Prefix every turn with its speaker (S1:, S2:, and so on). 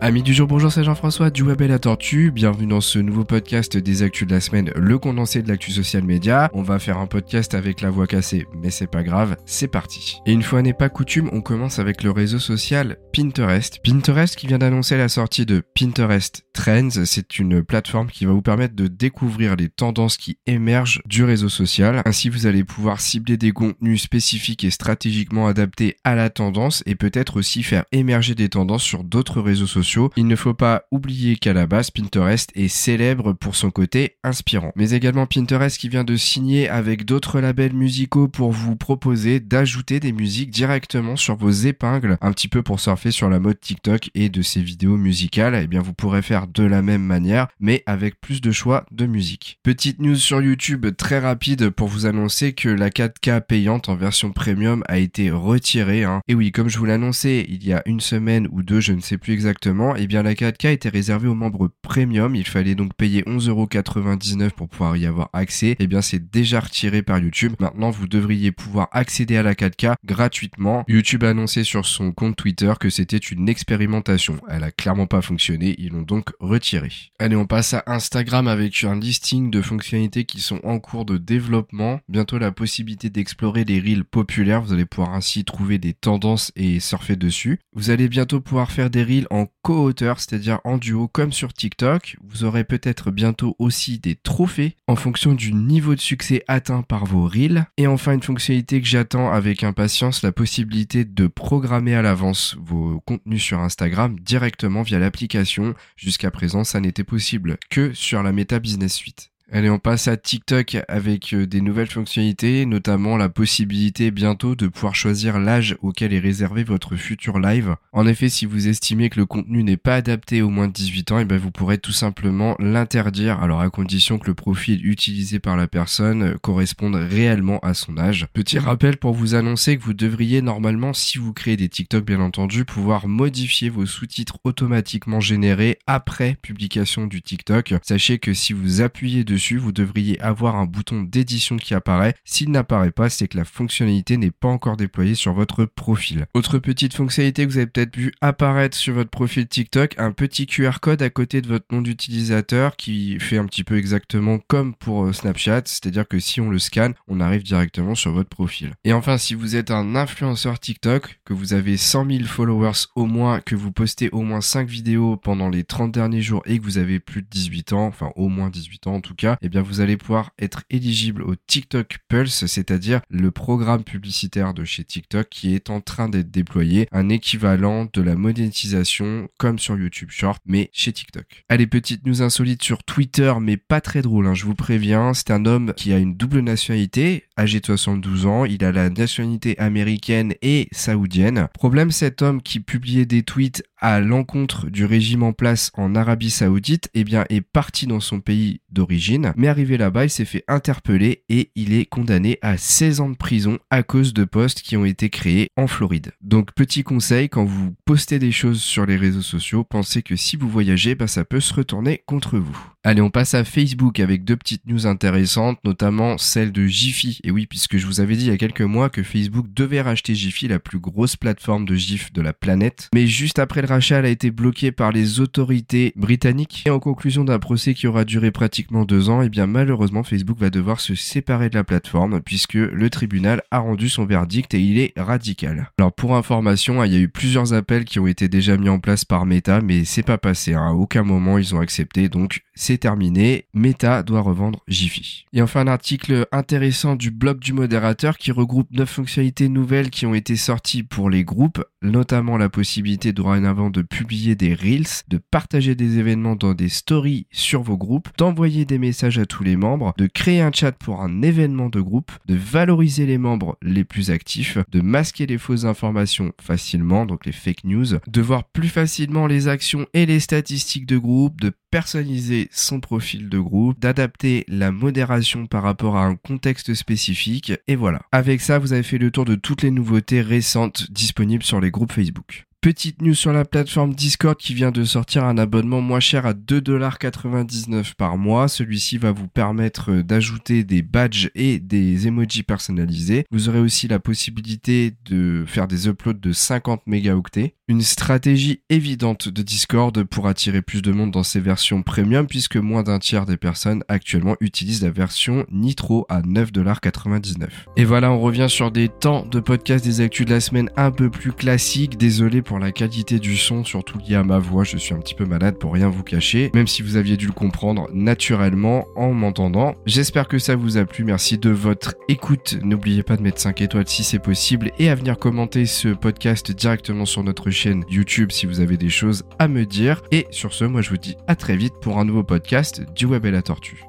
S1: Amis du jour, bonjour, c'est Jean-François du Web et la Tortue. Bienvenue dans ce nouveau podcast des actus de la semaine, le condensé de l'actu social média. On va faire un podcast avec la voix cassée, mais c'est pas grave, c'est parti. Et une fois n'est pas coutume, on commence avec le réseau social Pinterest. Pinterest qui vient d'annoncer la sortie de Pinterest Trends. C'est une plateforme qui va vous permettre de découvrir les tendances qui émergent du réseau social. Ainsi, vous allez pouvoir cibler des contenus spécifiques et stratégiquement adaptés à la tendance et peut-être aussi faire émerger des tendances sur d'autres réseaux sociaux il ne faut pas oublier qu'à la base, Pinterest est célèbre pour son côté inspirant. Mais également Pinterest qui vient de signer avec d'autres labels musicaux pour vous proposer d'ajouter des musiques directement sur vos épingles, un petit peu pour surfer sur la mode TikTok et de ces vidéos musicales. Eh bien, vous pourrez faire de la même manière, mais avec plus de choix de musique. Petite news sur YouTube très rapide pour vous annoncer que la 4K payante en version premium a été retirée. Hein. Et oui, comme je vous l'annonçais il y a une semaine ou deux, je ne sais plus exactement, et eh bien la 4K était réservée aux membres premium. Il fallait donc payer 11,99€ pour pouvoir y avoir accès. Eh bien c'est déjà retiré par YouTube. Maintenant vous devriez pouvoir accéder à la 4K gratuitement. YouTube a annoncé sur son compte Twitter que c'était une expérimentation. Elle a clairement pas fonctionné. Ils l'ont donc retiré. Allez, on passe à Instagram avec un listing de fonctionnalités qui sont en cours de développement. Bientôt la possibilité d'explorer les reels populaires. Vous allez pouvoir ainsi trouver des tendances et surfer dessus. Vous allez bientôt pouvoir faire des reels en co-auteur, c'est-à-dire en duo comme sur TikTok. Vous aurez peut-être bientôt aussi des trophées en fonction du niveau de succès atteint par vos reels. Et enfin une fonctionnalité que j'attends avec impatience, la possibilité de programmer à l'avance vos contenus sur Instagram directement via l'application. Jusqu'à présent, ça n'était possible que sur la Meta Business Suite. Allez, on passe à TikTok avec euh, des nouvelles fonctionnalités, notamment la possibilité bientôt de pouvoir choisir l'âge auquel est réservé votre futur live. En effet, si vous estimez que le contenu n'est pas adapté aux moins de 18 ans, et eh ben vous pourrez tout simplement l'interdire, alors à condition que le profil utilisé par la personne euh, corresponde réellement à son âge. Petit rappel pour vous annoncer que vous devriez normalement, si vous créez des TikTok bien entendu, pouvoir modifier vos sous-titres automatiquement générés après publication du TikTok. Sachez que si vous appuyez dessus vous devriez avoir un bouton d'édition qui apparaît. S'il n'apparaît pas, c'est que la fonctionnalité n'est pas encore déployée sur votre profil. Autre petite fonctionnalité que vous avez peut-être vu apparaître sur votre profil TikTok, un petit QR code à côté de votre nom d'utilisateur qui fait un petit peu exactement comme pour euh, Snapchat, c'est-à-dire que si on le scanne, on arrive directement sur votre profil. Et enfin, si vous êtes un influenceur TikTok, que vous avez 100 000 followers au moins, que vous postez au moins 5 vidéos pendant les 30 derniers jours et que vous avez plus de 18 ans, enfin au moins 18 ans en tout cas, eh bien vous allez pouvoir être éligible au TikTok Pulse, c'est-à-dire le programme publicitaire de chez TikTok qui est en train d'être déployé, un équivalent de la monétisation comme sur YouTube Short, mais chez TikTok. Allez, petite news insolite sur Twitter, mais pas très drôle, hein, je vous préviens. C'est un homme qui a une double nationalité, âgé de 72 ans, il a la nationalité américaine et saoudienne. Problème, cet homme qui publiait des tweets à l'encontre du régime en place en Arabie Saoudite, eh bien, est parti dans son pays d'origine, mais arrivé là-bas, il s'est fait interpeller et il est condamné à 16 ans de prison à cause de posts qui ont été créés en Floride. Donc, petit conseil, quand vous postez des choses sur les réseaux sociaux, pensez que si vous voyagez, bah, ça peut se retourner contre vous. Allez, on passe à Facebook avec deux petites news intéressantes, notamment celle de Jiffy. Et oui, puisque je vous avais dit il y a quelques mois que Facebook devait racheter Jiffy, la plus grosse plateforme de GIF de la planète. Mais juste après le rachat, a été bloquée par les autorités britanniques. Et en conclusion d'un procès qui aura duré pratiquement deux ans, et eh bien malheureusement, Facebook va devoir se séparer de la plateforme puisque le tribunal a rendu son verdict et il est radical. Alors pour information, hein, il y a eu plusieurs appels qui ont été déjà mis en place par Meta, mais c'est pas passé. Hein. À aucun moment ils ont accepté, donc c'est terminé, Meta doit revendre Jiffy. Et enfin un article intéressant du blog du modérateur qui regroupe 9 fonctionnalités nouvelles qui ont été sorties pour les groupes, notamment la possibilité dorénavant de publier des reels, de partager des événements dans des stories sur vos groupes, d'envoyer des messages à tous les membres, de créer un chat pour un événement de groupe, de valoriser les membres les plus actifs, de masquer les fausses informations facilement, donc les fake news, de voir plus facilement les actions et les statistiques de groupe, de personnaliser son profil de groupe, d'adapter la modération par rapport à un contexte spécifique, et voilà. Avec ça, vous avez fait le tour de toutes les nouveautés récentes disponibles sur les groupes Facebook. Petite news sur la plateforme Discord qui vient de sortir un abonnement moins cher à 2,99$ par mois. Celui-ci va vous permettre d'ajouter des badges et des emojis personnalisés. Vous aurez aussi la possibilité de faire des uploads de 50 mégaoctets. Une stratégie évidente de Discord pour attirer plus de monde dans ses versions premium puisque moins d'un tiers des personnes actuellement utilisent la version Nitro à 9,99$. Et voilà, on revient sur des temps de podcast des actus de la semaine un peu plus classiques. Désolé pour la qualité du son, surtout lié à ma voix. Je suis un petit peu malade pour rien vous cacher, même si vous aviez dû le comprendre naturellement en m'entendant. J'espère que ça vous a plu. Merci de votre écoute. N'oubliez pas de mettre 5 étoiles si c'est possible et à venir commenter ce podcast directement sur notre chaîne YouTube si vous avez des choses à me dire. Et sur ce, moi je vous dis à très vite pour un nouveau podcast du Web et la Tortue.